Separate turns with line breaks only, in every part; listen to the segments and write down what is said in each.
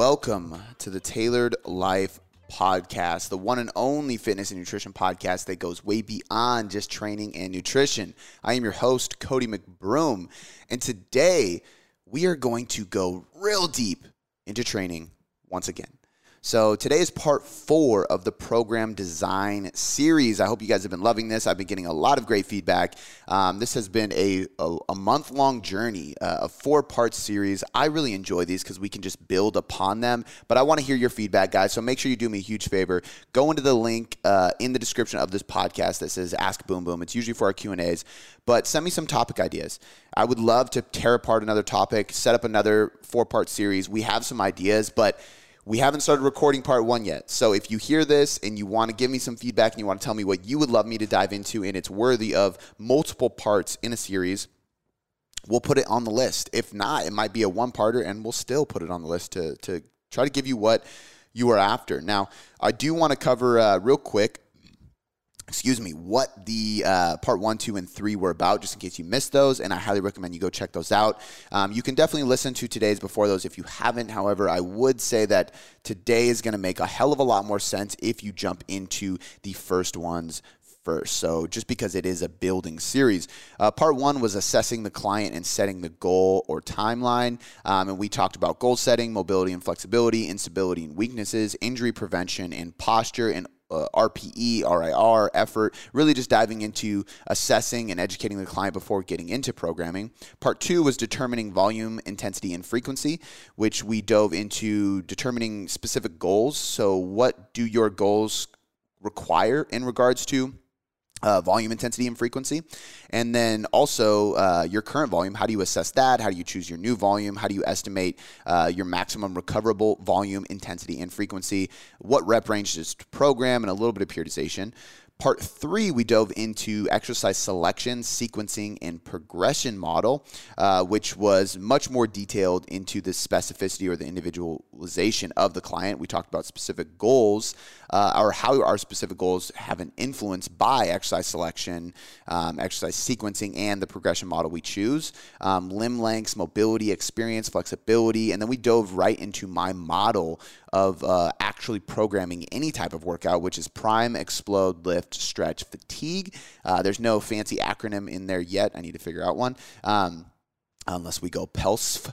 Welcome to the Tailored Life podcast, the one and only fitness and nutrition podcast that goes way beyond just training and nutrition. I am your host, Cody McBroom, and today we are going to go real deep into training once again. So today is part four of the program design series. I hope you guys have been loving this. I've been getting a lot of great feedback. Um, this has been a, a, a month long journey, uh, a four part series. I really enjoy these because we can just build upon them. But I want to hear your feedback, guys. So make sure you do me a huge favor. Go into the link uh, in the description of this podcast that says Ask Boom Boom. It's usually for our Q and A's. But send me some topic ideas. I would love to tear apart another topic, set up another four part series. We have some ideas, but we haven't started recording part one yet. So if you hear this and you want to give me some feedback and you want to tell me what you would love me to dive into and it's worthy of multiple parts in a series, we'll put it on the list. If not, it might be a one parter and we'll still put it on the list to, to try to give you what you are after. Now, I do want to cover uh, real quick excuse me, what the uh, part one, two, and three were about, just in case you missed those. And I highly recommend you go check those out. Um, you can definitely listen to today's before those if you haven't. However, I would say that today is going to make a hell of a lot more sense if you jump into the first ones first. So, just because it is a building series, uh, part one was assessing the client and setting the goal or timeline. Um, and we talked about goal setting, mobility and flexibility, instability and weaknesses, injury prevention, and posture, and uh, RPE, RIR, effort, really just diving into assessing and educating the client before getting into programming. Part two was determining volume, intensity, and frequency, which we dove into determining specific goals. So, what do your goals require in regards to uh, volume, intensity, and frequency. And then also uh, your current volume. How do you assess that? How do you choose your new volume? How do you estimate uh, your maximum recoverable volume, intensity, and frequency? What rep ranges to program, and a little bit of periodization. Part three, we dove into exercise selection, sequencing, and progression model, uh, which was much more detailed into the specificity or the individualization of the client. We talked about specific goals uh, or how our specific goals have an influence by exercise selection, um, exercise sequencing, and the progression model we choose, um, limb lengths, mobility, experience, flexibility, and then we dove right into my model of uh, actually programming any type of workout, which is prime, explode, lift, stretch, fatigue. Uh, there's no fancy acronym in there yet. I need to figure out one. Um, unless we go PELSF,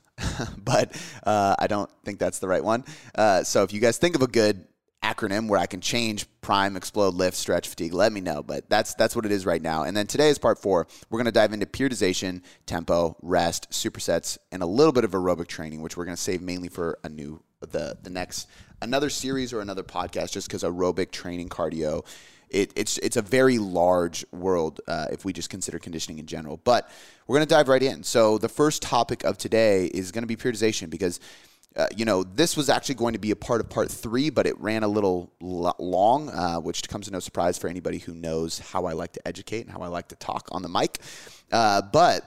but uh, I don't think that's the right one. Uh, so if you guys think of a good acronym where I can change prime, explode, lift, stretch, fatigue, let me know. But that's that's what it is right now. And then today is part four. We're gonna dive into periodization, tempo, rest, supersets, and a little bit of aerobic training, which we're gonna save mainly for a new the the next another series or another podcast, just because aerobic training, cardio. It, it's it's a very large world uh, if we just consider conditioning in general. But we're going to dive right in. So the first topic of today is going to be periodization because uh, you know, this was actually going to be a part of part three, but it ran a little long, uh, which comes to no surprise for anybody who knows how I like to educate and how I like to talk on the mic. Uh, but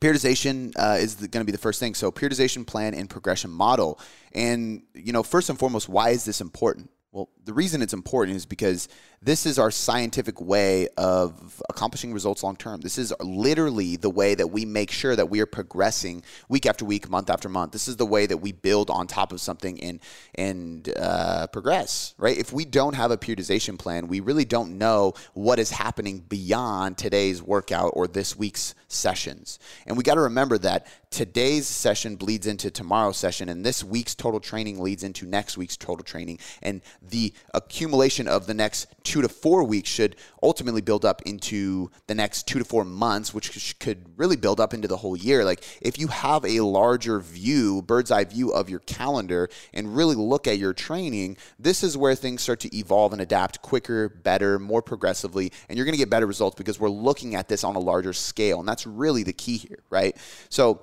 periodization uh, is going to be the first thing. So periodization plan and progression model. And, you know, first and foremost, why is this important? Well, the reason it's important is because this is our scientific way of accomplishing results long term. This is literally the way that we make sure that we are progressing week after week, month after month. This is the way that we build on top of something and and uh, progress. Right? If we don't have a periodization plan, we really don't know what is happening beyond today's workout or this week's sessions. And we got to remember that today's session bleeds into tomorrow's session, and this week's total training leads into next week's total training, and the accumulation of the next two to four weeks should ultimately build up into the next two to four months, which could really build up into the whole year. Like if you have a larger view, bird's eye view of your calendar and really look at your training, this is where things start to evolve and adapt quicker, better, more progressively, and you're going to get better results because we're looking at this on a larger scale. And that's really the key here, right? So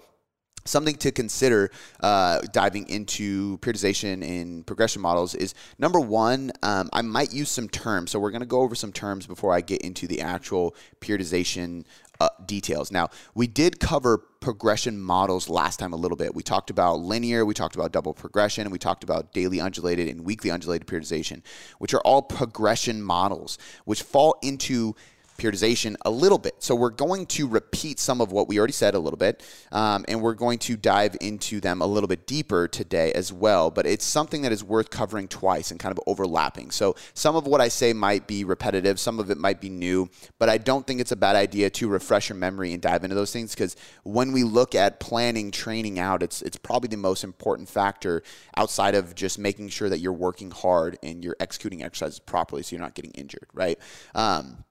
something to consider uh, diving into periodization in progression models is number one um, i might use some terms. So we're going to go over some terms before i get into the actual periodization uh, details. Now we did cover progression models last time a little bit. We talked about linear we talked about double progression and we talked about daily undulated and weekly undulated periodization which are all progression models which fall into periodization a little bit. So we're going to repeat some of what we already said a little bit, um, and we're going to dive into them a little bit deeper today as well. But it's something that is worth covering twice and kind of overlapping. So some of what I say might be repetitive, some of it might be new, but I don't think it's a bad idea to refresh your memory and dive into those things because when we look at planning training out, it's it's probably the most important factor outside of just making sure that you're working hard and you're executing exercises properly so you're not getting injured, right? Um,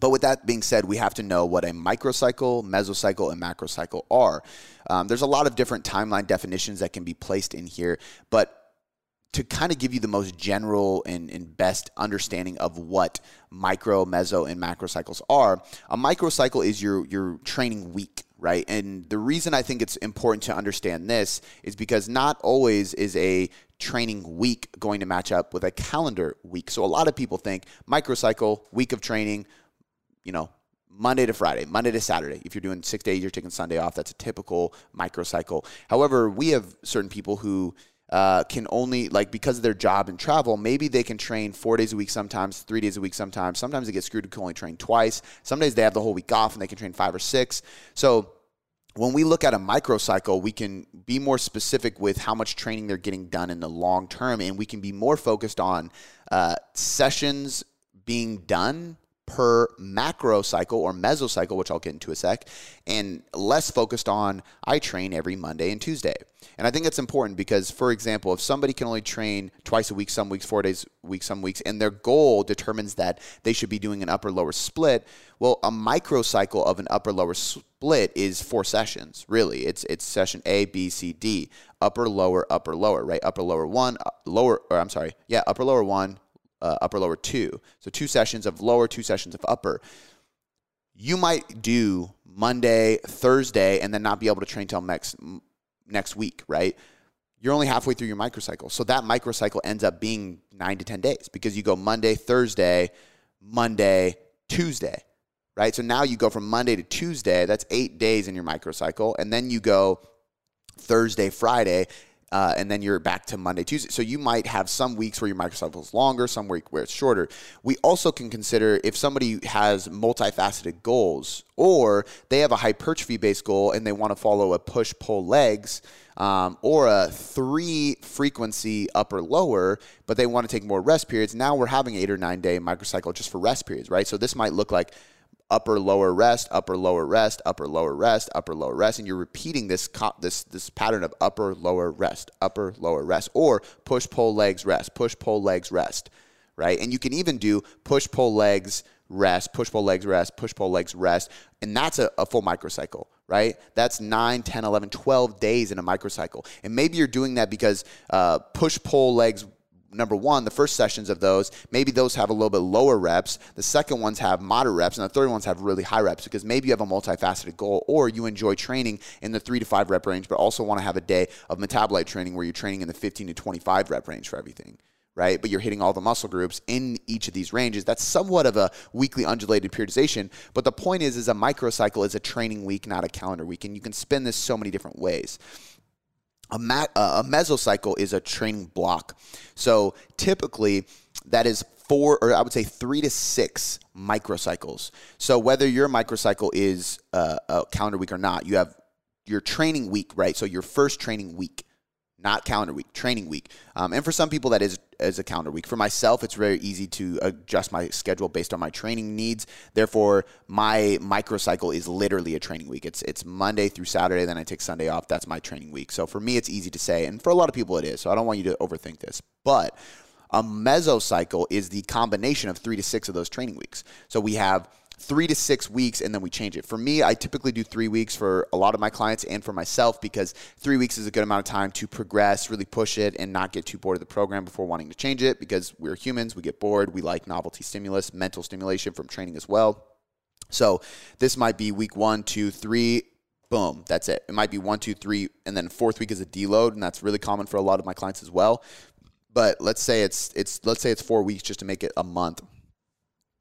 but with that being said, we have to know what a microcycle, mesocycle, and macrocycle are. Um, there's a lot of different timeline definitions that can be placed in here, but to kind of give you the most general and, and, best understanding of what micro, meso, and macrocycles are, a microcycle is your your training week, right? And the reason I think it's important to understand this is because not always is a training week going to match up with a calendar week. So a lot of people think microcycle, week of training, you know, Monday to Friday, Monday to Saturday. If you're doing six days, you're taking Sunday off. That's a typical microcycle. However, we have certain people who uh, can only like because of their job and travel, maybe they can train four days a week sometimes, three days a week sometimes. Sometimes they get screwed and can only train twice. Some days they have the whole week off and they can train five or six. So when we look at a microcycle, we can be more specific with how much training they're getting done in the long term, and we can be more focused on uh, sessions being done per macro cycle or mesocycle, which I'll get into a sec, and less focused on I train every Monday and Tuesday. And I think it's important because, for example, if somebody can only train twice a week, some weeks, four days a week, some weeks, and their goal determines that they should be doing an upper lower split, well, a microcycle of an upper lower split is four sessions, really. It's it's session A, B, C, D, upper lower, upper lower, right? Upper lower one, uh, lower, or I'm sorry, yeah, upper lower one, uh, upper lower two. So two sessions of lower, two sessions of upper. You might do Monday, Thursday, and then not be able to train till next next week, right? You're only halfway through your microcycle. So that microcycle ends up being nine to 10 days because you go Monday, Thursday, Monday, Tuesday, right? So now you go from Monday to Tuesday. That's eight days in your microcycle. And then you go Thursday, Friday, uh, and then you're back to Monday, Tuesday. So you might have some weeks where your microcycle is longer, some week where it's shorter. We also can consider if somebody has multifaceted goals or they have a hypertrophy based goal and they want to follow a push pull legs. Um, or a three frequency upper lower, but they want to take more rest periods. Now we're having eight or nine day microcycle just for rest periods, right? So this might look like upper lower rest, upper lower rest, upper lower rest, upper lower rest, and you're repeating this this this pattern of upper lower rest, upper lower rest, or push pull legs rest, push pull legs rest, right? And you can even do push pull legs rest, push pull legs rest, push pull legs rest, and that's a, a full microcycle right? That's 9, 10, 11, 12 days in a microcycle. And maybe you're doing that because uh, push pull legs number one, the first sessions of those, maybe those have a little bit lower reps. The second ones have moderate reps, and the third ones have really high reps because maybe you have a multifaceted goal or you enjoy training in the three to five rep range, but also want to have a day of metabolite training where you're training in the 15 to 25 rep range for everything. Right, but you're hitting all the muscle groups in each of these ranges. That's somewhat of a weekly undulated periodization. But the point is, is a microcycle is a training week, not a calendar week, and you can spin this so many different ways a, ma- a mesocycle is a training block. So typically, that is four, or I would say three to six microcycles. So whether your microcycle is uh, a calendar week or not, you have your training week, right? So your first training week not calendar week, training week. Um, and for some people, that is as a calendar week. For myself, it's very easy to adjust my schedule based on my training needs. Therefore, my microcycle is literally a training week. It's it's Monday through Saturday, then I take Sunday off. That's my training week. So for me, it's easy to say, and for a lot of people, it is. So I don't want you to overthink this, but. A mesocycle is the combination of three to six of those training weeks. So we have three to six weeks and then we change it. For me, I typically do three weeks for a lot of my clients and for myself because three weeks is a good amount of time to progress, really push it, and not get too bored of the program before wanting to change it because we're humans, we get bored, we like novelty stimulus, mental stimulation from training as well. So this might be week one, two, three. Boom, that's it. It might be one, two, three, and then fourth week is a deload, and that's really common for a lot of my clients as well. But let's say it's it's let's say it's four weeks just to make it a month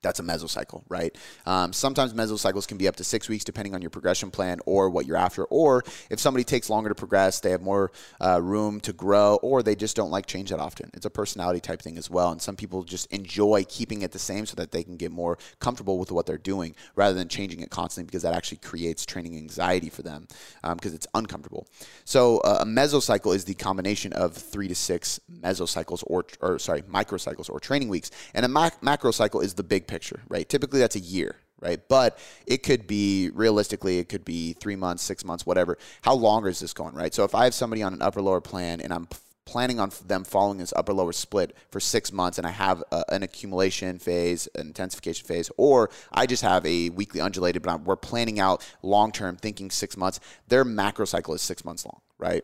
that's a mesocycle, right? Um, sometimes mesocycles can be up to six weeks depending on your progression plan or what you're after. Or if somebody takes longer to progress, they have more uh, room to grow, or they just don't like change that often. It's a personality type thing as well. And some people just enjoy keeping it the same so that they can get more comfortable with what they're doing rather than changing it constantly because that actually creates training anxiety for them because um, it's uncomfortable. So uh, a mesocycle is the combination of three to six mesocycles or, or sorry, microcycles or training weeks. And a mac- macro cycle is the big picture, right? Typically, that's a year, right? But it could be realistically, it could be three months, six months, whatever. How long is this going, right? So if I have somebody on an upper lower plan and I'm planning on them following this upper lower split for six months and I have a, an accumulation phase, an intensification phase, or I just have a weekly undulated, but I'm, we're planning out long term, thinking six months, their macro cycle is six months long, right?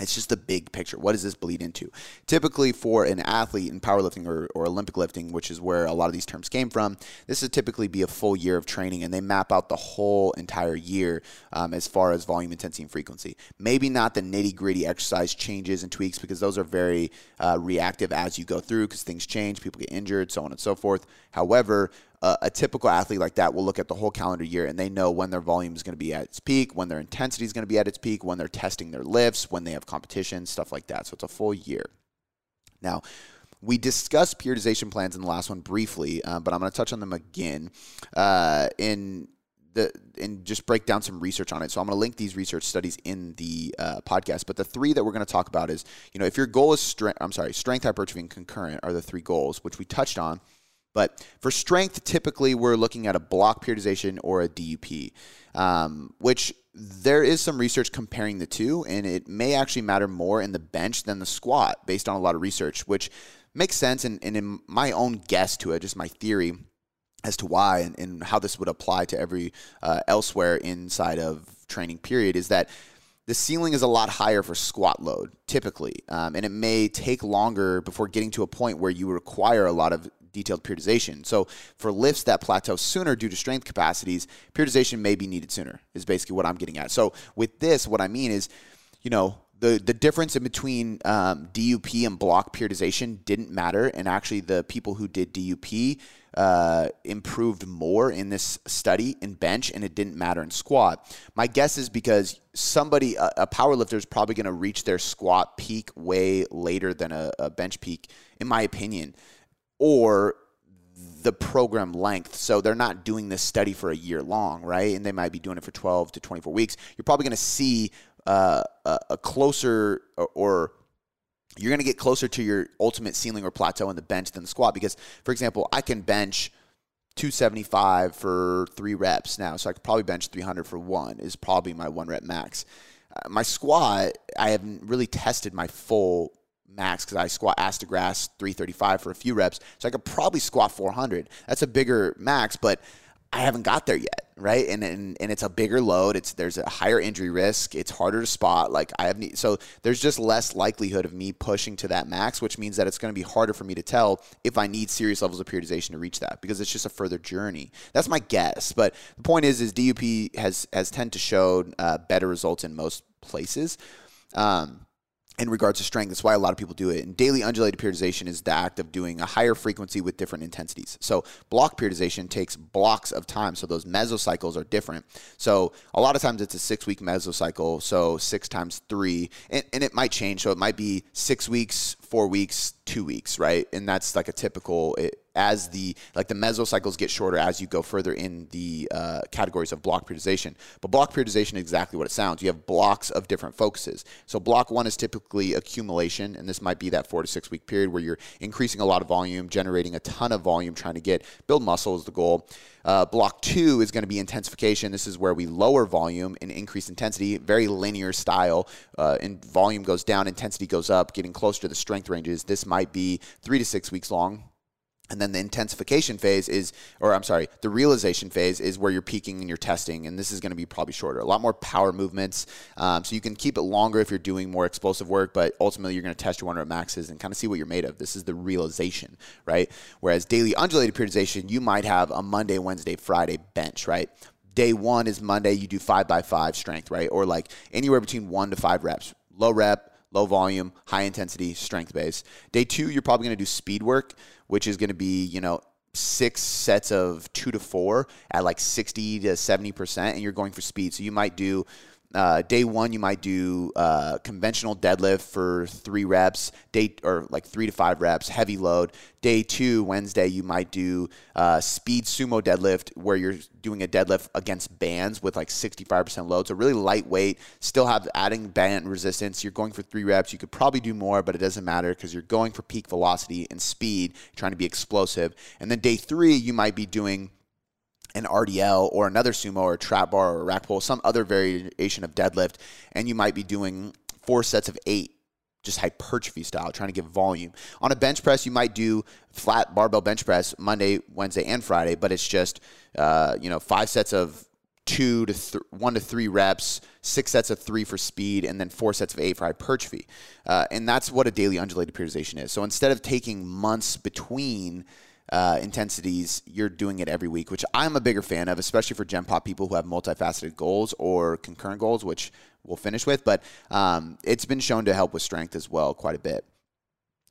It's just the big picture. What does this bleed into? Typically, for an athlete in powerlifting or, or Olympic lifting, which is where a lot of these terms came from, this would typically be a full year of training, and they map out the whole entire year um, as far as volume, intensity, and frequency. Maybe not the nitty gritty exercise changes and tweaks because those are very uh, reactive as you go through because things change, people get injured, so on and so forth. However, a typical athlete like that will look at the whole calendar year and they know when their volume is going to be at its peak, when their intensity is going to be at its peak, when they're testing their lifts, when they have competition, stuff like that. So it's a full year. Now, we discussed periodization plans in the last one briefly, uh, but I'm going to touch on them again uh, in the and just break down some research on it. So I'm going to link these research studies in the uh, podcast. But the three that we're going to talk about is, you know, if your goal is strength, I'm sorry, strength, hypertrophy, and concurrent are the three goals, which we touched on. But for strength, typically we're looking at a block periodization or a DUP, um, which there is some research comparing the two, and it may actually matter more in the bench than the squat based on a lot of research, which makes sense. And, and in my own guess to it, just my theory as to why and, and how this would apply to every uh, elsewhere inside of training period is that the ceiling is a lot higher for squat load typically um, and it may take longer before getting to a point where you require a lot of detailed periodization. So for lifts that plateau sooner due to strength capacities, periodization may be needed sooner, is basically what I'm getting at. So with this, what I mean is, you know, the, the difference in between um, DUP and block periodization didn't matter. And actually, the people who did DUP uh, improved more in this study in bench, and it didn't matter in squat. My guess is because somebody, a, a power lifter, is probably going to reach their squat peak way later than a, a bench peak, in my opinion or the program length. So they're not doing this study for a year long, right? And they might be doing it for 12 to 24 weeks. You're probably going to see uh, a, closer or, or you're going to get closer to your ultimate ceiling or plateau in the bench than the squat because, for example, I can bench 275 for three reps now. So I could probably bench 300 for one, is probably my one rep max. Uh, my squat, I haven't really tested my full max because I squat ass to grass 335 for a few reps. So I could probably squat 400. That's a bigger max, but I haven't got there yet, right? And, and and it's a bigger load. It's there's a higher injury risk. It's harder to spot. Like I have so there's just less likelihood of me pushing to that max, which means that it's going to be harder for me to tell if I need serious levels of periodization to reach that because it's just a further journey. That's my guess. But the point is, is DUP has has tend to show uh, better results in most places. Um, in regards to strength. That's why a lot of people do it. And daily undulated periodization is the act of doing a higher frequency with different intensities. So block periodization takes blocks of time. So those mesocycles are different. So a lot of times it's a six week mesocycle. So six times three, and, and it might change. So it might be six weeks, four weeks, two weeks, right? And that's like a typical. It, as the like the mesocycles get shorter as you go further in the uh, categories of block periodization. But block periodization is exactly what it sounds. You have blocks of different focuses. So block one is typically accumulation, and this might be that four to six week period where you're increasing a lot of volume, generating a ton of volume, trying to get build muscle is the goal. Uh, block two is going to be intensification. This is where we lower volume and increase intensity, very linear style. Uh, and volume goes down, intensity goes up, getting closer to the strength ranges. This might be three to six weeks long. And then the intensification phase is, or I'm sorry, the realization phase is where you're peaking and you're testing, and this is going to be probably shorter. A lot more power movements, um, so you can keep it longer if you're doing more explosive work, but ultimately you're going to test your one rep maxes and kind of see what you're made of. This is the realization, right? Whereas daily undulated periodization, you might have a Monday, Wednesday, Friday bench, right? Day one is Monday, you do five by five strength, right? Or like anywhere between one to five reps, low rep, low volume, high intensity, strength base. Day two, you're probably going to do speed work which is going to be, you know, six sets of two to four at like 60 to 70%, and you're going for speed. So you might do uh, day one, you might do uh, conventional deadlift for three reps, day or like three to five reps, heavy load. Day two, Wednesday, you might do uh, speed sumo deadlift where you're doing a deadlift against bands with like 65% load. So really lightweight, still have adding band resistance. You're going for three reps. You could probably do more, but it doesn't matter because you're going for peak velocity and speed, trying to be explosive. And then day three, you might be doing an RDL or another sumo or trap bar or rack pull, some other variation of deadlift, and you might be doing four sets of eight, just hypertrophy style, trying to get volume. On a bench press, you might do flat barbell bench press Monday, Wednesday, and Friday, but it's just uh, you know five sets of two to th- one to three reps, six sets of three for speed, and then four sets of eight for hypertrophy. Uh, and that's what a daily undulated periodization is. So instead of taking months between uh, intensities, you're doing it every week, which I'm a bigger fan of, especially for Gen Pop people who have multifaceted goals or concurrent goals, which we'll finish with. But um, it's been shown to help with strength as well quite a bit.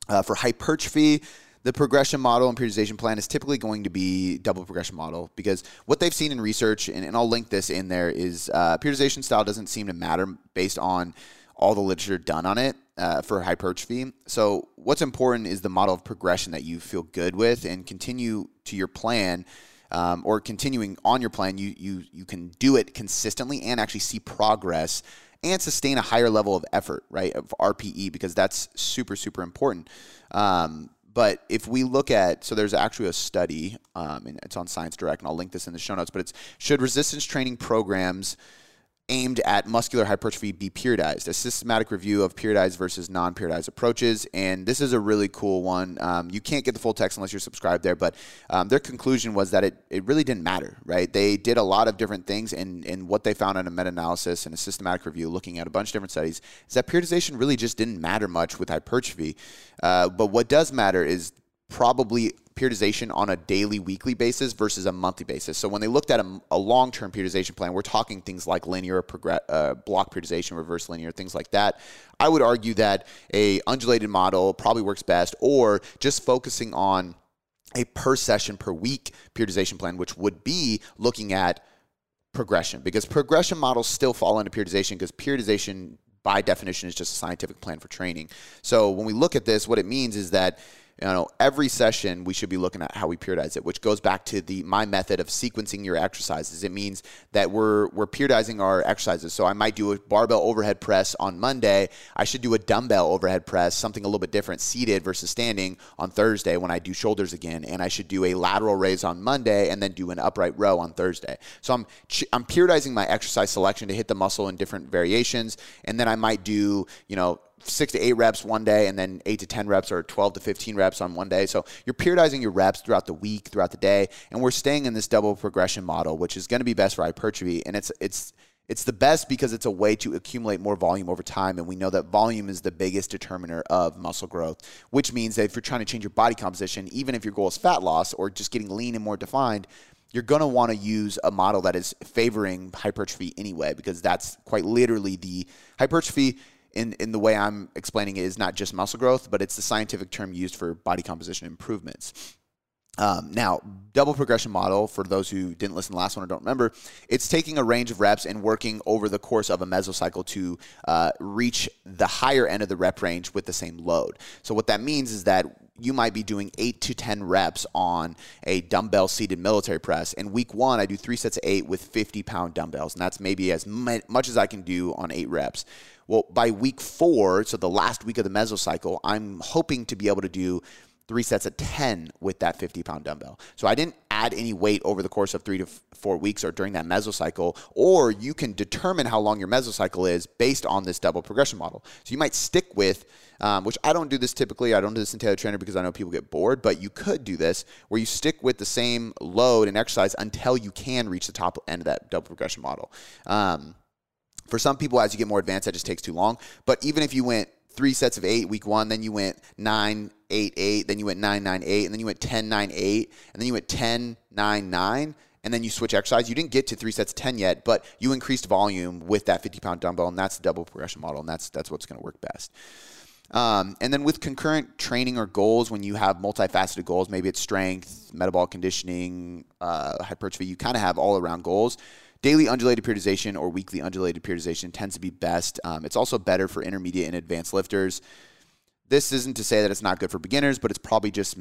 Uh, for hypertrophy, the progression model and periodization plan is typically going to be double progression model because what they've seen in research, and, and I'll link this in there, is uh, periodization style doesn't seem to matter based on all the literature done on it uh, for hypertrophy. So, what's important is the model of progression that you feel good with and continue to your plan. Um, or continuing on your plan, you, you, you can do it consistently and actually see progress and sustain a higher level of effort, right? Of RPE, because that's super, super important. Um, but if we look at, so there's actually a study, um, and it's on Science Direct, and I'll link this in the show notes, but it's should resistance training programs aimed at muscular hypertrophy be periodized, a systematic review of periodized versus non periodized approaches. And this is a really cool one. Um, you can't get the full text unless you're subscribed there, but um, their conclusion was that it, it really didn't matter, right? They did a lot of different things, and, and what they found in a meta analysis and a systematic review looking at a bunch of different studies is that periodization really just didn't matter much with hypertrophy. Uh, but what does matter is probably periodization on a daily, weekly basis versus a monthly basis. So when they looked at a, a long-term periodization plan, we're talking things like linear, progress, uh, block periodization, reverse linear, things like that. I would argue that a undulated model probably works best, or just focusing on a per session per week periodization plan, which would be looking at progression, because progression models still fall into periodization because periodization by definition is just a scientific plan for training. So when we look at this, what it means is that you know every session we should be looking at how we periodize it which goes back to the my method of sequencing your exercises. It means that we're we're periodizing our exercises. So i might do a barbell overhead press on monday. I should do a dumbbell overhead press something a little bit different seated versus standing on thursday when i do shoulders again. And i should do a lateral raise on monday and then do an upright row on thursday. So i'm i'm periodizing my exercise selection to hit the muscle in different variations. And then i might do you know six to eight reps one day and then eight to 10 reps or 12 to 15 reps on one day. So you're periodizing your reps throughout the week, throughout the day. And we're staying in this double progression model, which is going to be best for hypertrophy. And it's, it's, it's the best because it's a way to accumulate more volume over time. And we know that volume is the biggest determiner of muscle growth, which means that if you're trying to change your body composition, even if your goal is fat loss or just getting lean and more defined, you're going to want to use a model that is favoring hypertrophy anyway, because that's quite literally the hypertrophy in, in the way I'm explaining it is not just muscle growth, but it's the scientific term used for body composition improvements. Um, now, double progression model, for those who didn't listen to the last one or don't remember, it's taking a range of reps and working over the course of a mesocycle to uh, reach the higher end of the rep range with the same load. So, what that means is that you might be doing eight to 10 reps on a dumbbell seated military press. In week one, I do three sets of eight with 50 pound dumbbells, and that's maybe as much as I can do on eight reps. Well, by week four, so the last week of the mesocycle, I'm hoping to be able to do three sets of 10 with that 50 pound dumbbell. So I didn't add any weight over the course of three to four weeks or during that mesocycle, or you can determine how long your mesocycle is based on this double progression model. So you might stick with, um, which I don't do this typically, I don't do this in Tailored Trainer because I know people get bored, but you could do this where you stick with the same load and exercise until you can reach the top end of that double progression model. Um, for some people, as you get more advanced, that just takes too long. But even if you went three sets of eight week one, then you went nine, eight, eight, then you went nine, nine, eight, and then you went 10, nine, eight, and then you went 10, nine, nine, and then you switch exercise. You didn't get to three sets of 10 yet, but you increased volume with that 50 pound dumbbell, and that's the double progression model, and that's, that's what's going to work best. Um, and then with concurrent training or goals, when you have multifaceted goals, maybe it's strength, metabolic conditioning, uh, hypertrophy, you kind of have all around goals. Daily undulated periodization or weekly undulated periodization tends to be best. Um, it's also better for intermediate and advanced lifters. This isn't to say that it's not good for beginners, but it's probably just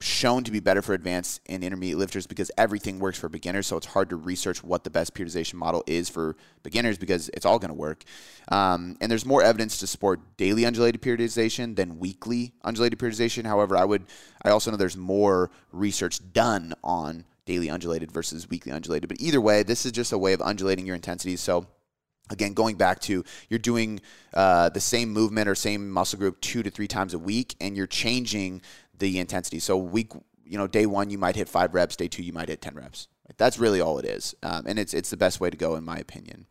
shown to be better for advanced and intermediate lifters because everything works for beginners. So it's hard to research what the best periodization model is for beginners because it's all going to work. Um, and there's more evidence to support daily undulated periodization than weekly undulated periodization. However, I would I also know there's more research done on daily undulated versus weekly undulated. But either way, this is just a way of undulating your intensities. So again going back to you're doing uh, the same movement or same muscle group two to three times a week and you're changing the intensity. So week, you know, day one you might hit five reps, day two you might hit ten reps. That's really all it is, um, and it's it's the best way to go in my opinion.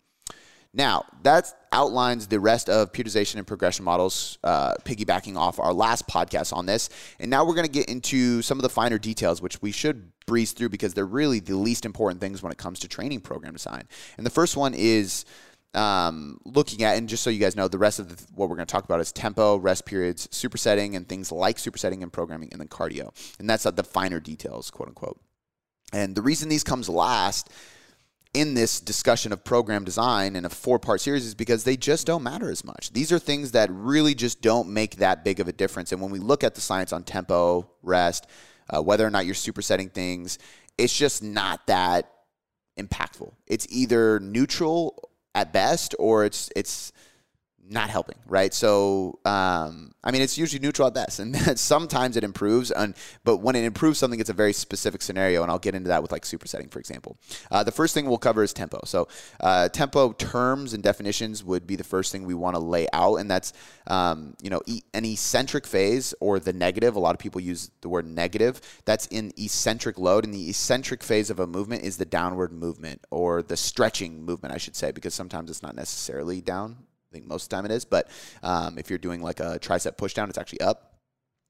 Now that outlines the rest of periodization and progression models, uh, piggybacking off our last podcast on this, and now we're going to get into some of the finer details, which we should breeze through because they're really the least important things when it comes to training program design. And the first one is um, looking at, and just so you guys know, the rest of the, what we're going to talk about is tempo, rest periods, supersetting, and things like supersetting and programming, and then cardio. And that's uh, the finer details, quote unquote. And the reason these comes last in this discussion of program design in a four part series is because they just don't matter as much. These are things that really just don't make that big of a difference. And when we look at the science on tempo, rest, uh, whether or not you're supersetting things, it's just not that impactful. It's either neutral at best, or it's it's not helping, right? So, um, I mean, it's usually neutral at best, and sometimes it improves. And but when it improves something, it's a very specific scenario, and I'll get into that with like supersetting, for example. Uh, the first thing we'll cover is tempo. So, uh, tempo terms and definitions would be the first thing we want to lay out, and that's um, you know e- an eccentric phase or the negative. A lot of people use the word negative. That's in eccentric load, and the eccentric phase of a movement is the downward movement or the stretching movement, I should say, because sometimes it's not necessarily down I think most of the time it is. But um, if you're doing like a tricep pushdown, it's actually up.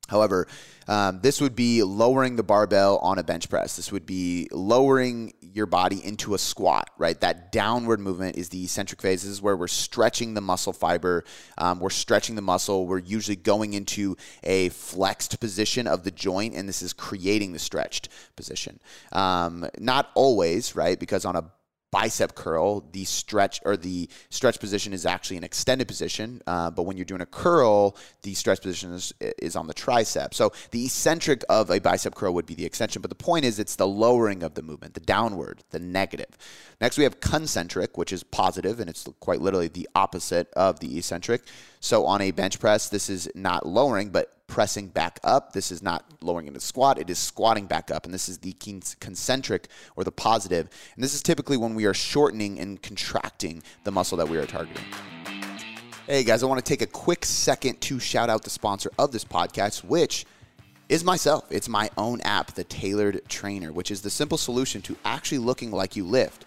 However, um, this would be lowering the barbell on a bench press. This would be lowering your body into a squat, right? That downward movement is the eccentric phase. This is where we're stretching the muscle fiber. Um, we're stretching the muscle. We're usually going into a flexed position of the joint, and this is creating the stretched position. Um, not always, right? Because on a bicep curl, the stretch or the stretch position is actually an extended position. Uh, but when you're doing a curl, the stretch position is, is on the tricep. So the eccentric of a bicep curl would be the extension. But the point is, it's the lowering of the movement, the downward, the negative. Next, we have concentric, which is positive, and it's quite literally the opposite of the eccentric. So on a bench press, this is not lowering, but pressing back up. This is not lowering into squat, it is squatting back up. And this is the concentric or the positive. And this is typically when we are shortening and contracting the muscle that we are targeting. Hey guys, I want to take a quick second to shout out the sponsor of this podcast, which is myself. It's my own app, the Tailored Trainer, which is the simple solution to actually looking like you lift.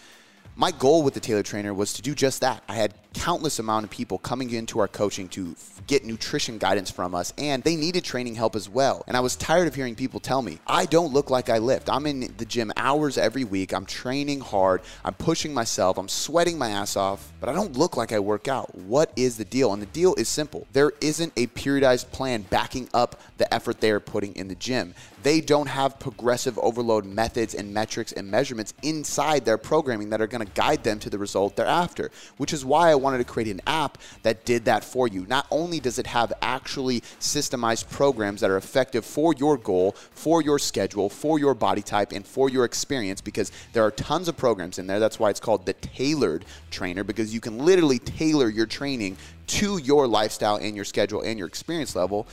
My goal with the Tailored Trainer was to do just that. I had countless amount of people coming into our coaching to get nutrition guidance from us and they needed training help as well. And I was tired of hearing people tell me, I don't look like I lift. I'm in the gym hours every week. I'm training hard. I'm pushing myself. I'm sweating my ass off, but I don't look like I work out. What is the deal? And the deal is simple. There isn't a periodized plan backing up the effort they are putting in the gym. They don't have progressive overload methods and metrics and measurements inside their programming that are going to guide them to the result they're after, which is why I wanted to create an app that did that for you. Not only does it have actually systemized programs that are effective for your goal, for your schedule, for your body type, and for your experience, because there are tons of programs in there. That's why it's called the tailored trainer, because you can literally tailor your training to your lifestyle and your schedule and your experience level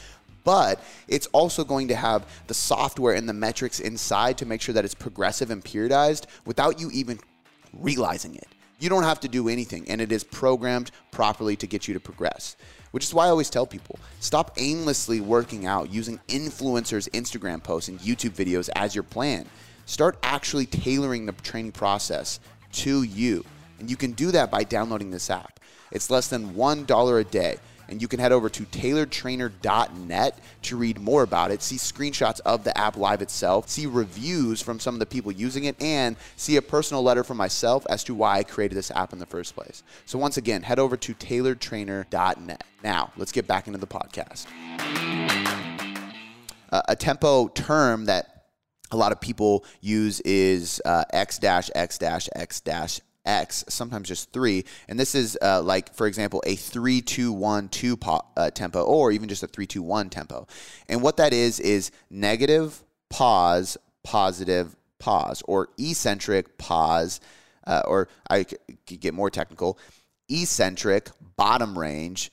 but it's also going to have the software and the metrics inside to make sure that it's progressive and periodized without you even realizing it. You don't have to do anything, and it is programmed properly to get you to progress. Which is why I always tell people stop aimlessly working out using influencers' Instagram posts and YouTube videos as your plan. Start actually tailoring the training process to you. And you can do that by downloading this app. It's less than $1 a day. And you can head over to tailoredtrainer.net to read more about it, see screenshots of the app live itself, see reviews from some of the people using it, and see a personal letter from myself as to why I created this app in the first place. So, once again, head over to tailoredtrainer.net. Now, let's get back into the podcast. Uh, a tempo term that a lot of people use is uh, x dash x dash x dash x, sometimes just three. And this is uh, like, for example, a three two one two po- uh, tempo, or even just a three two one tempo. And what that is is negative pause positive pause, or eccentric pause, uh, or I could get more technical, eccentric bottom range,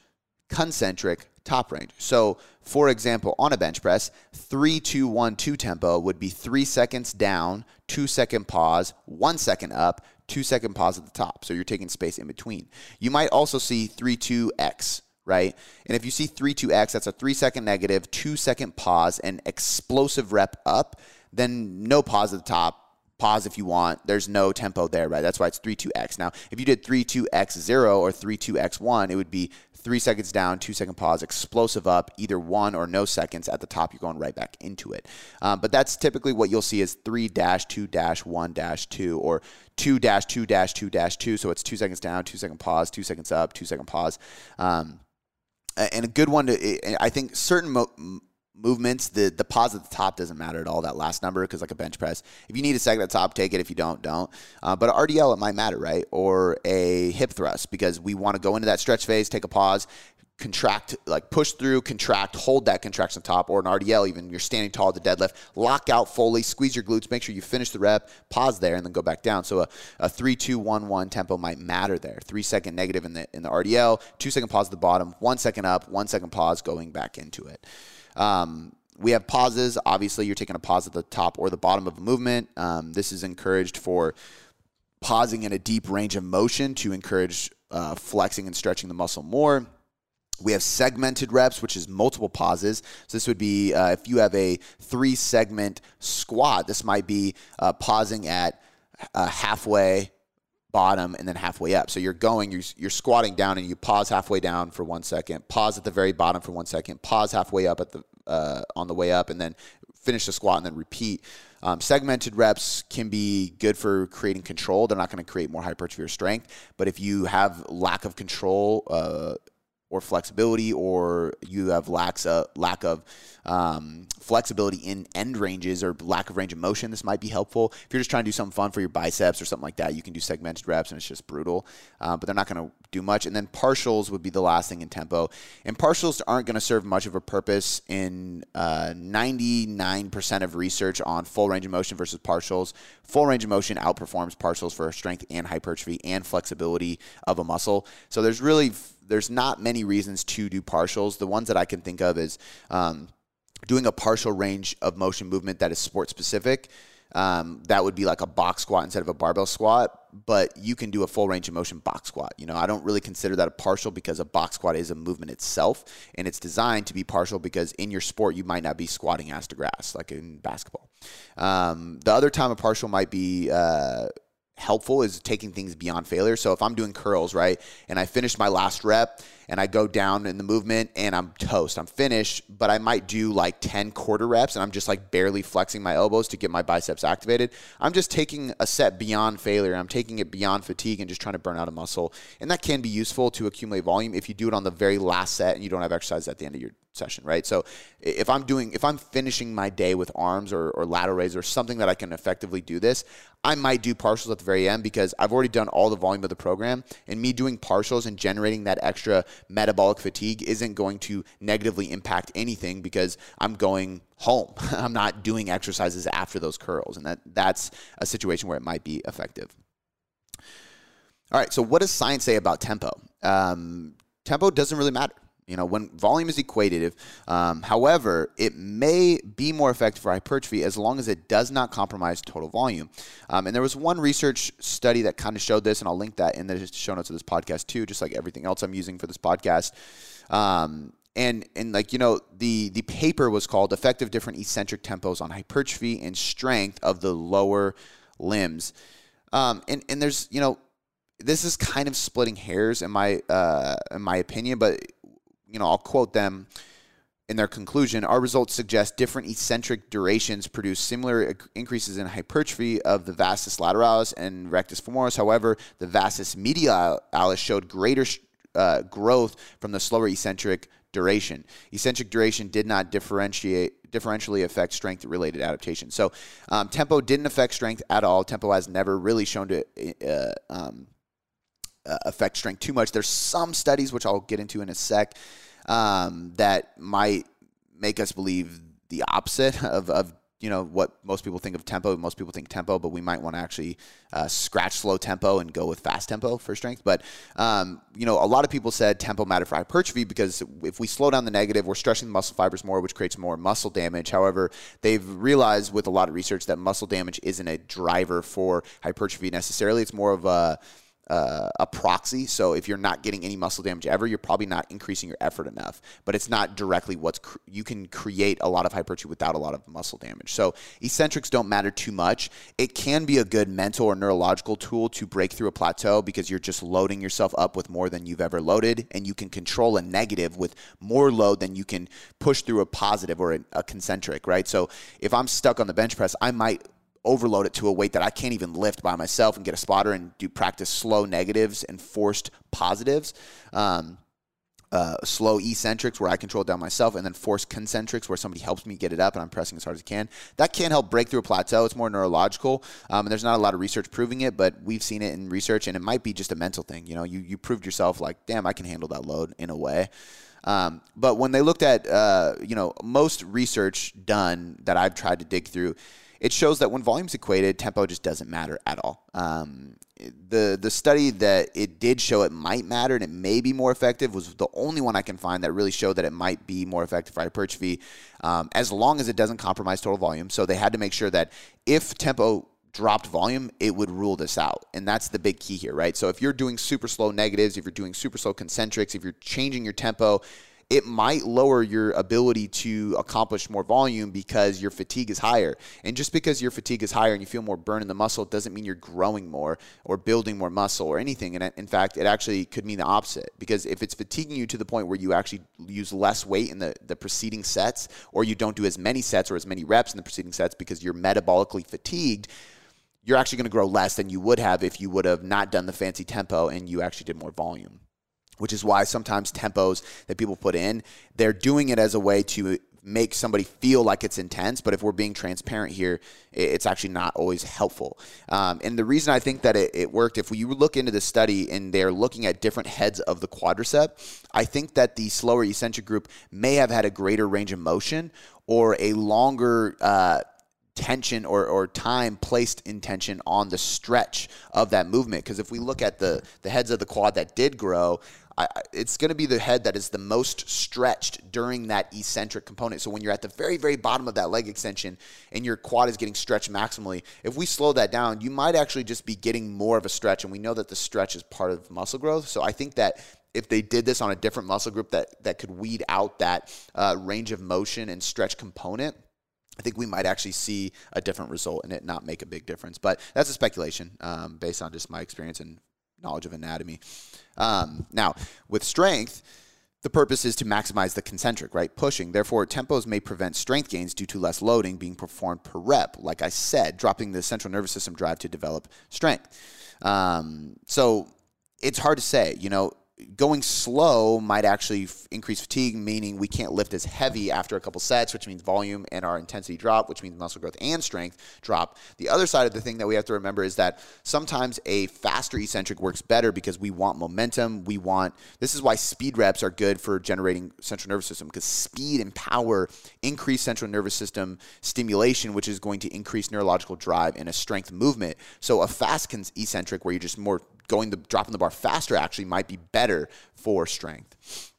concentric top range. So, for example, on a bench press, three, two, one, two tempo would be three seconds down, two second pause, one second up, two second pause at the top. So you're taking space in between. You might also see three, two, X, right? And if you see three, two, X, that's a three second negative, two second pause, and explosive rep up, then no pause at the top, pause if you want. There's no tempo there, right? That's why it's 3 2x. Now, if you did 3 2x0 or 3 2x1, it would be three seconds down, two second pause, explosive up, either one or no seconds at the top. You're going right back into it. Um, but that's typically what you'll see is 3 dash 2 dash 1 dash 2 or 2 dash 2 dash 2 dash 2. So it's two seconds down, two second pause, two seconds up, two second pause. Um, and a good one to, I think certain mo- movements, the pause at the top doesn't matter at all. That last number, because like a bench press, if you need a second at the top, take it. If you don't, don't. Uh, but RDL, it might matter, right? Or a hip thrust, because we want to go into that stretch phase, take a pause, contract, like push through, contract, hold that contraction top, or an RDL, even you're standing tall at the deadlift, lock out fully, squeeze your glutes, make sure you finish the rep, pause there, and then go back down. So a, a 3 2 1 1 tempo might matter there. Three second negative in the, in the RDL, two second pause at the bottom, one second up, one second pause going back into it. Um, we have pauses. Obviously, you're taking a pause at the top or the bottom of a movement. Um, this is encouraged for pausing in a deep range of motion to encourage uh, flexing and stretching the muscle more. We have segmented reps, which is multiple pauses. So this would be uh, if you have a three segment squat, this might be uh, pausing at uh, halfway bottom and then halfway up. So you're going, you're, you're squatting down and you pause halfway down for one second, pause at the very bottom for one second, pause halfway up at the uh, on the way up, and then finish the squat and then repeat. Um, segmented reps can be good for creating control. They're not going to create more hypertrophy or strength, but if you have lack of control uh, or flexibility, or you have lacks a lack of um, flexibility in end ranges or lack of range of motion, this might be helpful. If you're just trying to do something fun for your biceps or something like that, you can do segmented reps, and it's just brutal. Uh, but they're not going to do much. And then partials would be the last thing in tempo. And partials aren't going to serve much of a purpose in uh, 99% of research on full range of motion versus partials. Full range of motion outperforms partials for strength and hypertrophy and flexibility of a muscle. So there's really there's not many reasons to do partials. The ones that I can think of is um, doing a partial range of motion movement that is sport specific. Um, that would be like a box squat instead of a barbell squat, but you can do a full range of motion box squat. You know, I don't really consider that a partial because a box squat is a movement itself, and it's designed to be partial because in your sport you might not be squatting ass to grass like in basketball. Um, the other time a partial might be uh, helpful is taking things beyond failure. So if I'm doing curls, right, and I finish my last rep and I go down in the movement and I'm toast, I'm finished, but I might do like 10 quarter reps and I'm just like barely flexing my elbows to get my biceps activated. I'm just taking a set beyond failure. I'm taking it beyond fatigue and just trying to burn out a muscle. And that can be useful to accumulate volume if you do it on the very last set and you don't have exercise at the end of your session, right? So if I'm doing, if I'm finishing my day with arms or, or lateral raise or something that I can effectively do this, I might do partials at the very end because I've already done all the volume of the program. And me doing partials and generating that extra metabolic fatigue isn't going to negatively impact anything because I'm going home. I'm not doing exercises after those curls. And that, that's a situation where it might be effective. All right, so what does science say about tempo? Um, tempo doesn't really matter. You know, when volume is equative, um, however, it may be more effective for hypertrophy as long as it does not compromise total volume. Um, and there was one research study that kind of showed this, and I'll link that in the show notes of this podcast too, just like everything else I'm using for this podcast. Um, and and like you know the the paper was called effective different eccentric tempos on hypertrophy and strength of the lower limbs um, and and there's you know this is kind of splitting hairs in my uh, in my opinion but you know, I'll quote them in their conclusion, our results suggest different eccentric durations produce similar increases in hypertrophy of the vastus lateralis and rectus femoris. However, the vastus medialis showed greater uh, growth from the slower eccentric duration. Eccentric duration did not differentiate differentially affect strength related adaptation. So um, tempo didn't affect strength at all. Tempo has never really shown to uh, um, uh, affect strength too much. There's some studies which I'll get into in a sec um, that might make us believe the opposite of, of you know what most people think of tempo. Most people think tempo, but we might want to actually uh, scratch slow tempo and go with fast tempo for strength. But um, you know, a lot of people said tempo mattered for hypertrophy because if we slow down the negative, we're stressing the muscle fibers more, which creates more muscle damage. However, they've realized with a lot of research that muscle damage isn't a driver for hypertrophy necessarily. It's more of a uh, a proxy. So if you're not getting any muscle damage ever, you're probably not increasing your effort enough. But it's not directly what's cr- you can create a lot of hypertrophy without a lot of muscle damage. So eccentrics don't matter too much. It can be a good mental or neurological tool to break through a plateau because you're just loading yourself up with more than you've ever loaded, and you can control a negative with more load than you can push through a positive or a, a concentric. Right. So if I'm stuck on the bench press, I might overload it to a weight that I can't even lift by myself and get a spotter and do practice slow negatives and forced positives. Um, uh, slow eccentrics where I control it down myself, and then forced concentrics where somebody helps me get it up and I'm pressing as hard as I can. That can help break through a plateau. It's more neurological, um, and there's not a lot of research proving it, but we've seen it in research, and it might be just a mental thing. You know, you you proved yourself like, damn, I can handle that load in a way. Um, but when they looked at, uh, you know, most research done that I've tried to dig through, it shows that when volume's equated, tempo just doesn't matter at all. Um, the the study that it did show it might matter and it may be more effective was the only one I can find that really showed that it might be more effective for hypertrophy, um, as long as it doesn't compromise total volume. So they had to make sure that if tempo dropped volume, it would rule this out. And that's the big key here, right? So if you're doing super slow negatives, if you're doing super slow concentrics, if you're changing your tempo, it might lower your ability to accomplish more volume because your fatigue is higher. And just because your fatigue is higher and you feel more burn in the muscle doesn't mean you're growing more or building more muscle or anything. And in fact, it actually could mean the opposite because if it's fatiguing you to the point where you actually use less weight in the, the preceding sets or you don't do as many sets or as many reps in the preceding sets because you're metabolically fatigued, you're actually going to grow less than you would have if you would have not done the fancy tempo and you actually did more volume which is why sometimes tempos that people put in, they're doing it as a way to make somebody feel like it's intense. But if we're being transparent here, it's actually not always helpful. Um, and the reason I think that it, it, worked, if you look into the study and they're looking at different heads of the quadricep, I think that the slower eccentric group may have had a greater range of motion or a longer. Uh, tension or, or time placed in tension on the stretch of that movement. Because if we look at the, the heads of the quad that did grow, I, it's going to be the head that is the most stretched during that eccentric component. So when you're at the very, very bottom of that leg extension and your quad is getting stretched maximally, if we slow that down, you might actually just be getting more of a stretch. And we know that the stretch is part of muscle growth. So I think that if they did this on a different muscle group that, that could weed out that uh, range of motion and stretch component, I think we might actually see a different result and it not make a big difference. But that's a speculation um, based on just my experience and knowledge of anatomy. Um, now, with strength, the purpose is to maximize the concentric, right? Pushing. Therefore, tempos may prevent strength gains due to less loading being performed per rep. Like I said, dropping the central nervous system drive to develop strength. Um, so it's hard to say. You know, going slow might actually f- increase fatigue, meaning we can't lift as heavy after a couple sets, which means volume and our intensity drop, which means muscle growth and strength drop. The other side of the thing that we have to remember is that sometimes a faster eccentric works better because we want momentum. We want, this is why speed reps are good for generating central nervous system because speed and power increase central nervous system stimulation, which is going to increase neurological drive in a strength movement. So a fast eccentric where you're just more going the dropping the bar faster actually might be better for strength.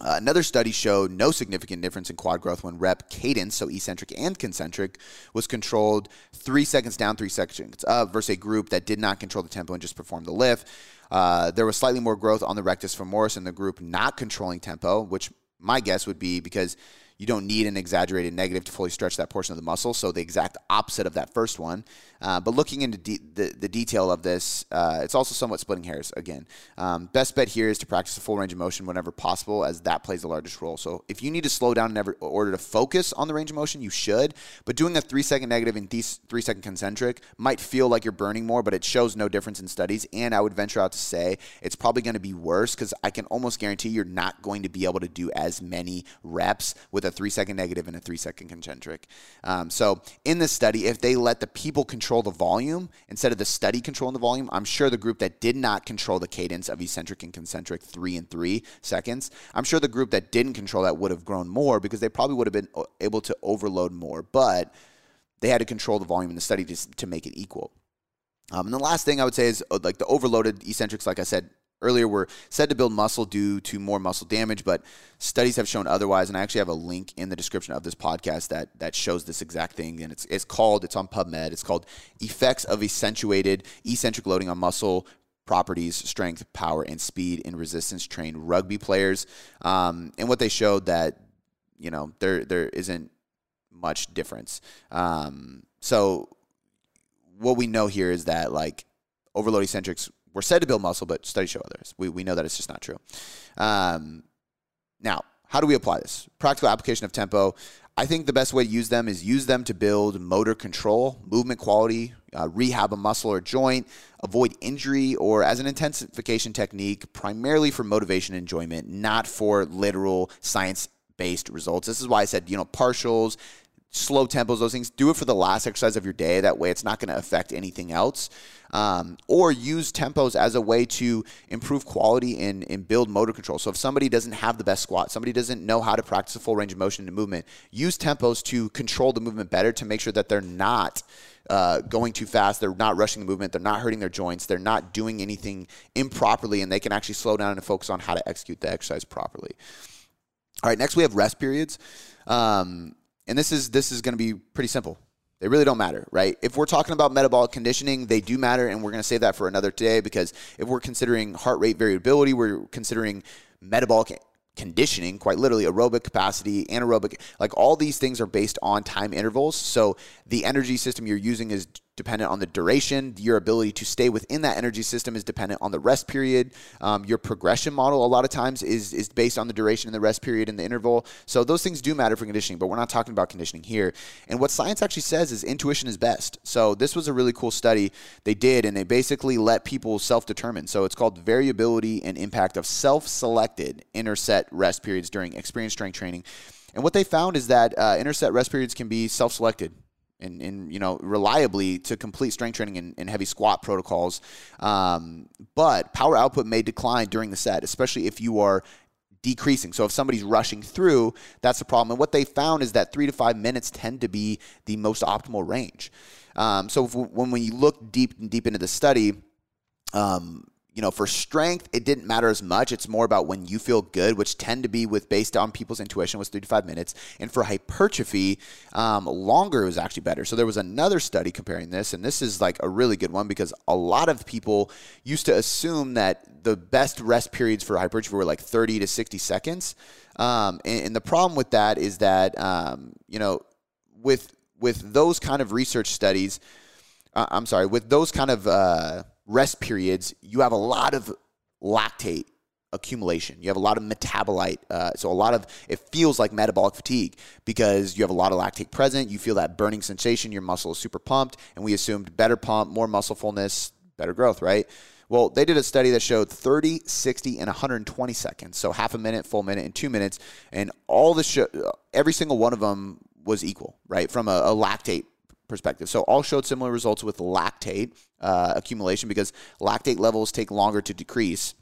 Uh, another study showed no significant difference in quad growth when rep cadence, so eccentric and concentric, was controlled three seconds down, three seconds up, versus a group that did not control the tempo and just performed the lift. Uh, there was slightly more growth on the rectus femoris in the group not controlling tempo, which my guess would be because you don't need an exaggerated negative to fully stretch that portion of the muscle. So the exact opposite of that first one. Uh, but looking into de- the, the detail of this, uh, it's also somewhat splitting hairs again. Um, best bet here is to practice a full range of motion whenever possible, as that plays the largest role. So if you need to slow down in order to focus on the range of motion, you should. But doing a three second negative and three second concentric might feel like you're burning more, but it shows no difference in studies. And I would venture out to say it's probably going to be worse because I can almost guarantee you're not going to be able to do as many reps with a three second negative and a three second concentric. Um, so in this study, if they let the people control the volume instead of the study controlling the volume, I'm sure the group that did not control the cadence of eccentric and concentric three and three seconds, I'm sure the group that didn't control that would have grown more because they probably would have been uh, able to overload more. But they had to control the volume in the study to, to make it equal. Um, and the last thing I would say is uh, like the overloaded eccentrics, like I said, earlier were said to build muscle due to more muscle damage, but studies have shown otherwise. And I actually have a link in the description of this podcast that that shows this exact thing. And it's it's called it's on PubMed. It's called Effects of Accentuated Eccentric Loading on Muscle Properties, Strength, Power, and Speed in Resistance Trained Rugby Players. Um, and what they showed that you know there there isn't much difference. Um, so what we know here is that like overload eccentrics were said to build muscle, but studies show others. We, we know that it's just not true. Um, now, how do we apply this? Practical application of tempo. I think the best way to use them is use them to build motor control, movement quality, uh, rehab a muscle or joint, avoid injury, or as an intensification technique, primarily for motivation and enjoyment, not for literal science based results. This is why I said, you know, partials, slow tempos, those things, do it for the last exercise of your day. That way, it's not going to affect anything else. Um, or use tempos as a way to improve quality and, and build motor control. So if somebody doesn't have the best squat, somebody doesn't know how to practice a full range of motion and movement, use tempos to control the movement better to make sure that they're not uh, going too fast, they're not rushing the movement, they're not hurting their joints, they're not doing anything improperly, and they can actually slow down and focus on how to execute the exercise properly. All right, next we have rest periods. Um, and this is this is going to be pretty simple. They really don't matter, right? If we're talking about metabolic conditioning, they do matter, and we're going to save that for another day because if we're considering heart rate variability, we're considering metabolic conditioning, quite literally aerobic capacity, anaerobic, like all these things are based on time intervals. So the energy system you're using is dependent on the duration. Your ability to stay within that energy system is dependent on the rest period. Um, your progression model, a lot of times, is, is based on the duration and the rest period and the interval. So those things do matter for conditioning, but we're not talking about conditioning here. And what science actually says is intuition is best. So this was a really cool study they did, and they basically let people self determine. So it's called variability and impact of self selected interset rest periods during experience strength training. And what they found is that uh, interset rest periods can be self selected and, and you know reliably to complete strength training and, and heavy squat protocols. Um, but power output may decline during the set, especially if you are decreasing. So if somebody's rushing through, that's the problem. And what they found is that three to five minutes tend to be the most optimal range. Um, so if, when we look deep deep into the study, um, you know, for strength, it didn't matter as much. It's more about when you feel good, which tend to be with based on people's intuition was three to five minutes. And for hypertrophy, um, longer was actually better. So there was another study comparing this, and this is like a really good one because a lot of people used to assume that the best rest periods for hypertrophy were like 30 to 60 seconds. Um, and, and, the problem with that is that um, you know, with with those kind of research studies, uh, I'm sorry, with those kind of uh, rest periods, you have a lot of lactate accumulation. You have a lot of metabolite. Uh, so a lot of it feels like metabolic fatigue because you have a lot of lactate present. You feel that burning sensation. Your muscle is super pumped, and we assumed better pump, more muscle fullness, better growth, right? Well, they did a study that showed 30, 60, and 120 seconds. So half a minute, full minute, and two minutes, and all the sh- every single one of them was equal, right? From a, a lactate perspective. So all showed similar results with lactate uh, accumulation because lactate levels take longer to decrease.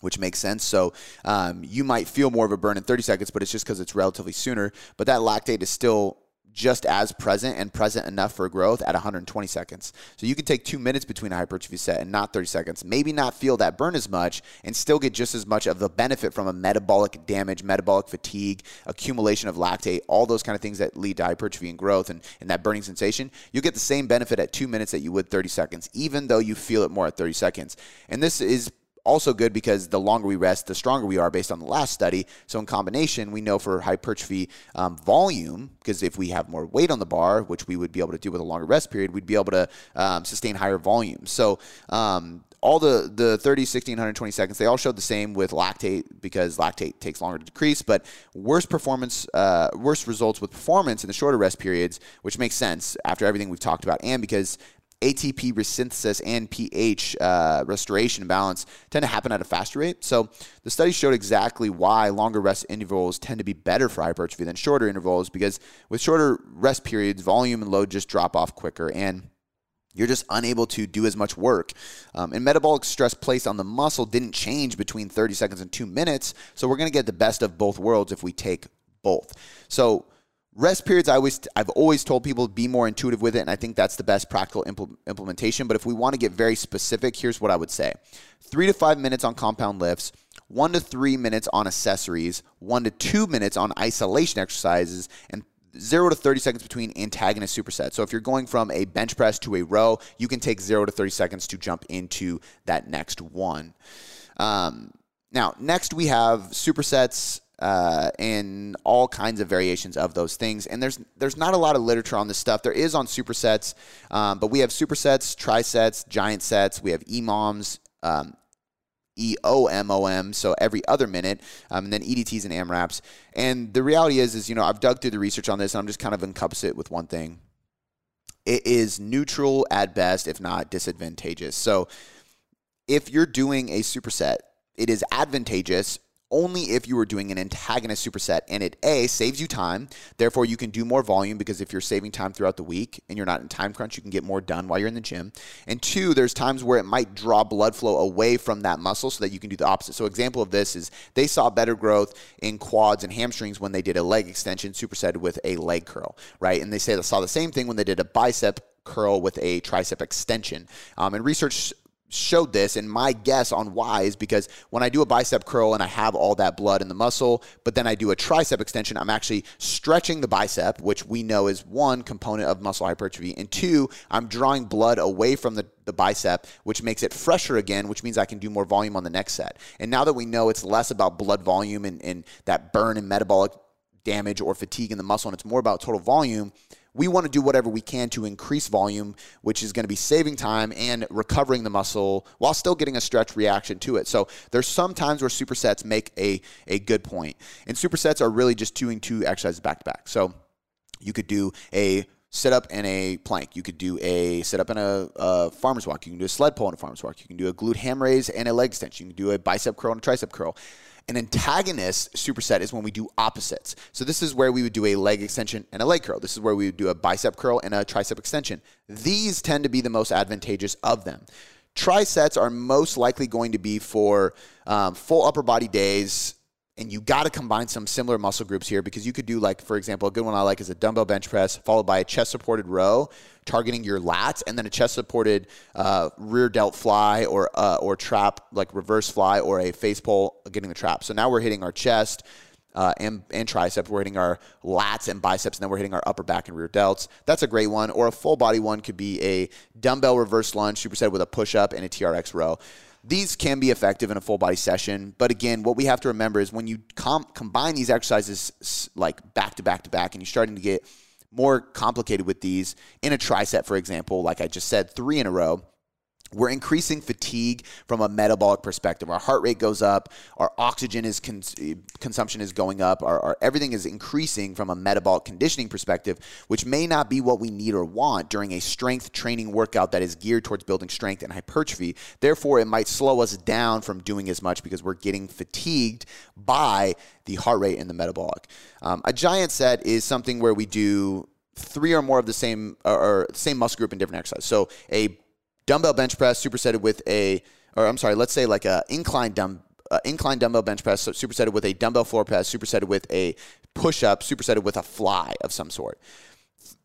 Which makes sense. So um, you might feel more of a burn in 30 seconds, but it's just because it's relatively sooner. But that lactate is still just as present and present enough for growth at 120 seconds. So you can take two minutes between a hypertrophy set and not 30 seconds, maybe not feel that burn as much and still get just as much of the benefit from a metabolic damage, metabolic fatigue, accumulation of lactate, all those kind of things that lead to hypertrophy and growth and, and that burning sensation. You'll get the same benefit at two minutes that you would 30 seconds, even though you feel it more at 30 seconds. And this is also good because the longer we rest, the stronger we are based on the last study. So, in combination, we know for hypertrophy um, volume, because if we have more weight on the bar, which we would be able to do with a longer rest period, we'd be able to um, sustain higher volume. So, um, all the, the 30, 60, 120 seconds, they all showed the same with lactate because lactate takes longer to decrease, but worse performance, uh, worse results with performance in the shorter rest periods, which makes sense after everything we've talked about, and because ATP resynthesis and pH uh, restoration balance tend to happen at a faster rate. So the study showed exactly why longer rest intervals tend to be better for hypertrophy than shorter intervals because with shorter rest periods, volume and load just drop off quicker and you're just unable to do as much work. Um, and metabolic stress placed on the muscle didn't change between 30 seconds and two minutes. So we're going to get the best of both worlds if we take both. So Rest periods, I always, I've always told people to be more intuitive with it, and I think that's the best practical impl- implementation. But if we want to get very specific, here's what I would say: three to five minutes on compound lifts, one to three minutes on accessories, one to two minutes on isolation exercises, and zero to 30 seconds between antagonist supersets. So if you're going from a bench press to a row, you can take zero to 30 seconds to jump into that next one. Um, now, next we have supersets uh, and all kinds of variations of those things. And there's there's not a lot of literature on this stuff. There is on supersets, um, but we have supersets, trisets, giant sets. We have EMOMs. Um, EOMOM, so every other minute, um, and then EDTs and AMRAPs. And the reality is, is you know, I've dug through the research on this, and I'm just kind of encompass it with one thing. It is neutral at best, if not disadvantageous. So, if you're doing a superset, it is advantageous only if you are doing an antagonist superset and it A saves you time, therefore you can do more volume because if you're saving time throughout the week and you're not in time crunch, you can get more done while you're in the gym. And two, there's times where it might draw blood flow away from that muscle so that you can do the opposite. So example of this is they saw better growth in quads and hamstrings when they did a leg extension superset with a leg curl, right? And they say they saw the same thing when they did a bicep curl with a tricep extension. Um, and research showed this and my guess on why is because when I do a bicep curl and I have all that blood in the muscle, but then I do a tricep extension, I'm actually stretching the bicep, which we know is one component of muscle hypertrophy, and two, I'm drawing blood away from the, the bicep, which makes it fresher again, which means I can do more volume on the next set. And now that we know it's less about blood volume and, and that burn and metabolic damage or fatigue in the muscle, and it's more about total volume we want to do whatever we can to increase volume, which is going to be saving time and recovering the muscle while still getting a stretch reaction to it. So there's some times where supersets make a, a good point. And supersets are really just doing two exercises back to back. So you could do a sit up and a plank. You could do a sit up and a, a, farmer's walk. You can do a sled pull and a farmer's walk. You can do a glute ham raise and a leg extension. You can do a bicep curl and a tricep curl. An antagonist superset is when we do opposites. So this is where we would do a leg extension and a leg curl. This is where we would do a bicep curl and a tricep extension. These tend to be the most advantageous of them. Trisets are most likely going to be for um, full upper body days, and you got to combine some similar muscle groups here because you could do like for example a good one i like is a dumbbell bench press followed by a chest supported row targeting your lats and then a chest supported uh, rear delt fly or uh, or trap like reverse fly or a face pull getting the trap so now we're hitting our chest uh, and, and triceps. We're hitting our lats and biceps, and then we're hitting our upper back and rear delts. That's a great one. Or a full body one could be a dumbbell reverse lunge superset with a push up and a TRX row. These can be effective in a full body session, but again, what we have to remember is when you com- combine these exercises like back to back to back, and you're starting to get more complicated with these in a triset, for example, like I just said, three in a row we're increasing fatigue from a metabolic perspective. Our heart rate goes up, our oxygen is cons- consumption is going up, our, our, everything is increasing from a metabolic conditioning perspective, which may not be what we need or want during a strength training workout that is geared towards building strength and hypertrophy. Therefore, it might slow us down from doing as much because we're getting fatigued by the heart rate and the metabolic. Um, a giant set is something where we do three or more of the same or, or same muscle group in different exercises. So a dumbbell bench press supersetted with a, or I'm sorry, let's say like a incline dumb, uh, incline dumbbell bench press so supersetted with a dumbbell floor press, supersetted with a push up, supersetted with a fly of some sort.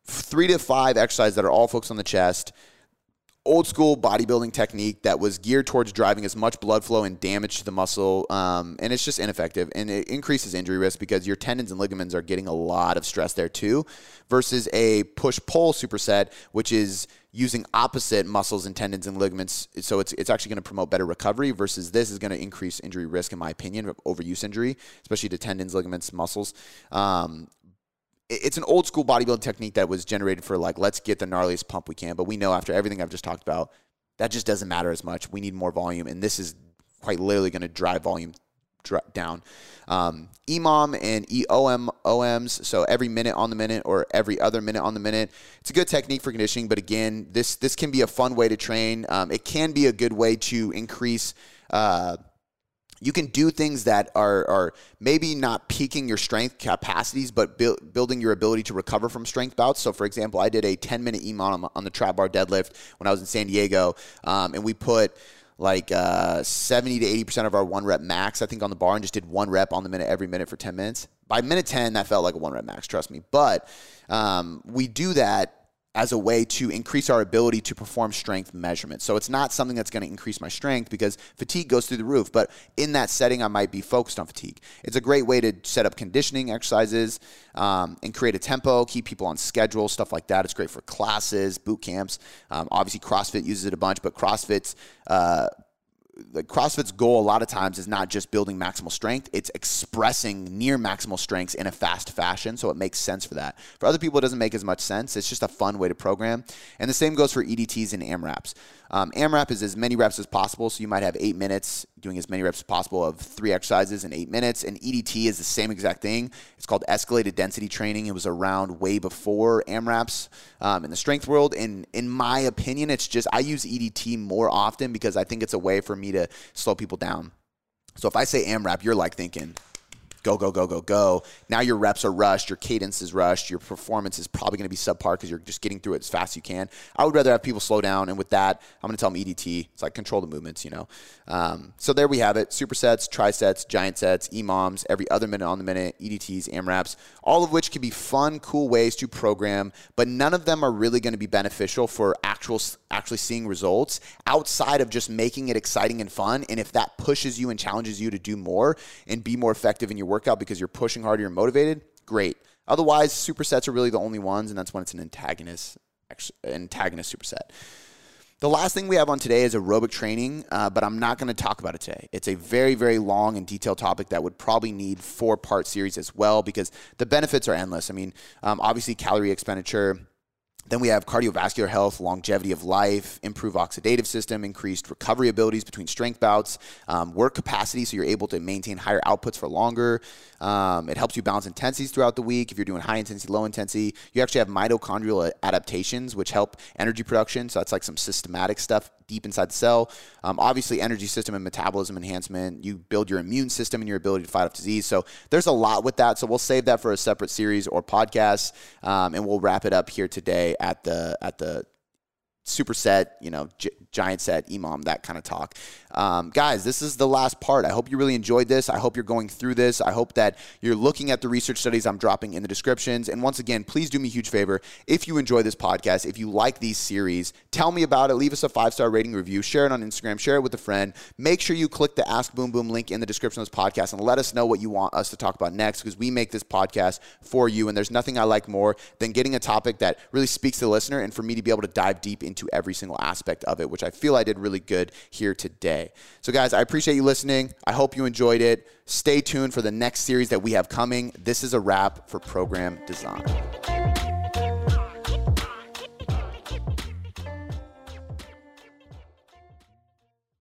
Three to five exercises that are all focused on the chest old school bodybuilding technique that was geared towards driving as much blood flow and damage to the muscle. Um, and it's just ineffective and it increases injury risk because your tendons and ligaments are getting a lot of stress there too, versus a push pull superset, which is using opposite muscles and tendons and ligaments. So it's, it's actually going to promote better recovery versus this is going to increase injury risk, in my opinion, of overuse injury, especially to tendons, ligaments, muscles. Um, it's an old school bodybuilding technique that was generated for like let's get the gnarliest pump we can but we know after everything i've just talked about that just doesn't matter as much. We need more volume and this is quite literally going to drive volume down. Um, emom and eom oms so every minute on the minute or every other minute on the minute it's a good technique for conditioning but again this this can be a fun way to train. Um, it can be a good way to increase uh, you can do things that are, are maybe not peaking your strength capacities, but build, building your ability to recover from strength bouts. So, for example, I did a 10 minute EMOM on the trap bar deadlift when I was in San Diego, um, and we put like uh, 70 to 80% of our one rep max, I think, on the bar and just did one rep on the minute every minute for 10 minutes. By minute 10, that felt like a one rep max, trust me. But um, we do that as a way to increase our ability to perform strength measurements. So it's not something that's going to increase my strength because fatigue goes through the roof. But in that setting, I might be focused on fatigue. It's a great way to set up conditioning exercises um, and create a tempo, keep people on schedule, stuff like that. It's great for classes, boot camps. Um, obviously, CrossFit uses it a bunch, but CrossFit's uh, like CrossFit's goal a lot of times is not just building maximal strength, it's expressing near maximal strengths in a fast fashion. So it makes sense for that. For other people, it doesn't make as much sense. It's just a fun way to program. And the same goes for EDTs and AMRAPs. Um, AMRAP is as many reps as possible. So you might have eight minutes doing as many reps as possible of three exercises in eight minutes. And EDT is the same exact thing. It's called escalated density training. It was around way before AMRAPs um, in the strength world. And in my opinion, it's just I use EDT more often because I think it's a way for me to slow people down. So if I say AMRAP, you're like thinking, go, go, go, go, go. Now your reps are rushed, your cadence is rushed, your performance is probably going to be subpar because you're just getting through it as fast as you can. I would rather have people slow down, and with that, I'm going to tell them EDT. It's like control the movements, you know. Um, so there we have it: supersets, trisets, giant sets, EMOMs, every other minute on the minute, EDTs, AMRAPs, all of which can be fun, cool ways to program, but none of them are really going to be beneficial for actual actually seeing results outside of just making it exciting and fun. And if that pushes you and challenges you to do more and be more effective in your workout because you're pushing harder, you're motivated, great. Otherwise, supersets are really the only ones, and that's when it's an antagonist antagonist superset. The last thing we have on today is aerobic training, uh, but I'm not going to talk about it today. It's a very, very long and detailed topic that would probably need four part series as well because the benefits are endless. I mean, um, obviously, calorie expenditure then we have cardiovascular health, longevity of life, improved oxidative system, increased recovery abilities between strength bouts, um, work capacity, so you're able to maintain higher outputs for longer. Um, it helps you balance intensities throughout the week. If you're doing high intensity, low intensity, you actually have mitochondrial adaptations, which help energy production. So that's like some systematic stuff deep inside the cell. Um, obviously, energy system and metabolism enhancement. You build your immune system and your ability to fight off disease. So there's a lot with that. So we'll save that for a separate series or podcast, um, and we'll wrap it up here today at the at the superset, you know, J- giant set, EMOM, that kind of talk. Um, guys, this is the last part. I hope you really enjoyed this. I hope you're going through this. I hope that you're looking at the research studies I'm dropping in the descriptions. And once again, please do me a huge favor. If you enjoy this podcast, if you like these series, tell me about it. Leave us a five star rating review. Share it on Instagram. Share it with a friend. Make sure you click the Ask Boom Boom link in the description of this podcast and let us know what you want us to talk about next because we make this podcast for you. And there's nothing I like more than getting a topic that really speaks to the listener and for me to be able to dive deep into every single aspect of it, which I feel I did really good here today. So, guys, I appreciate you listening. I hope you enjoyed it. Stay tuned for the next series that we have coming. This is a wrap for Program Design.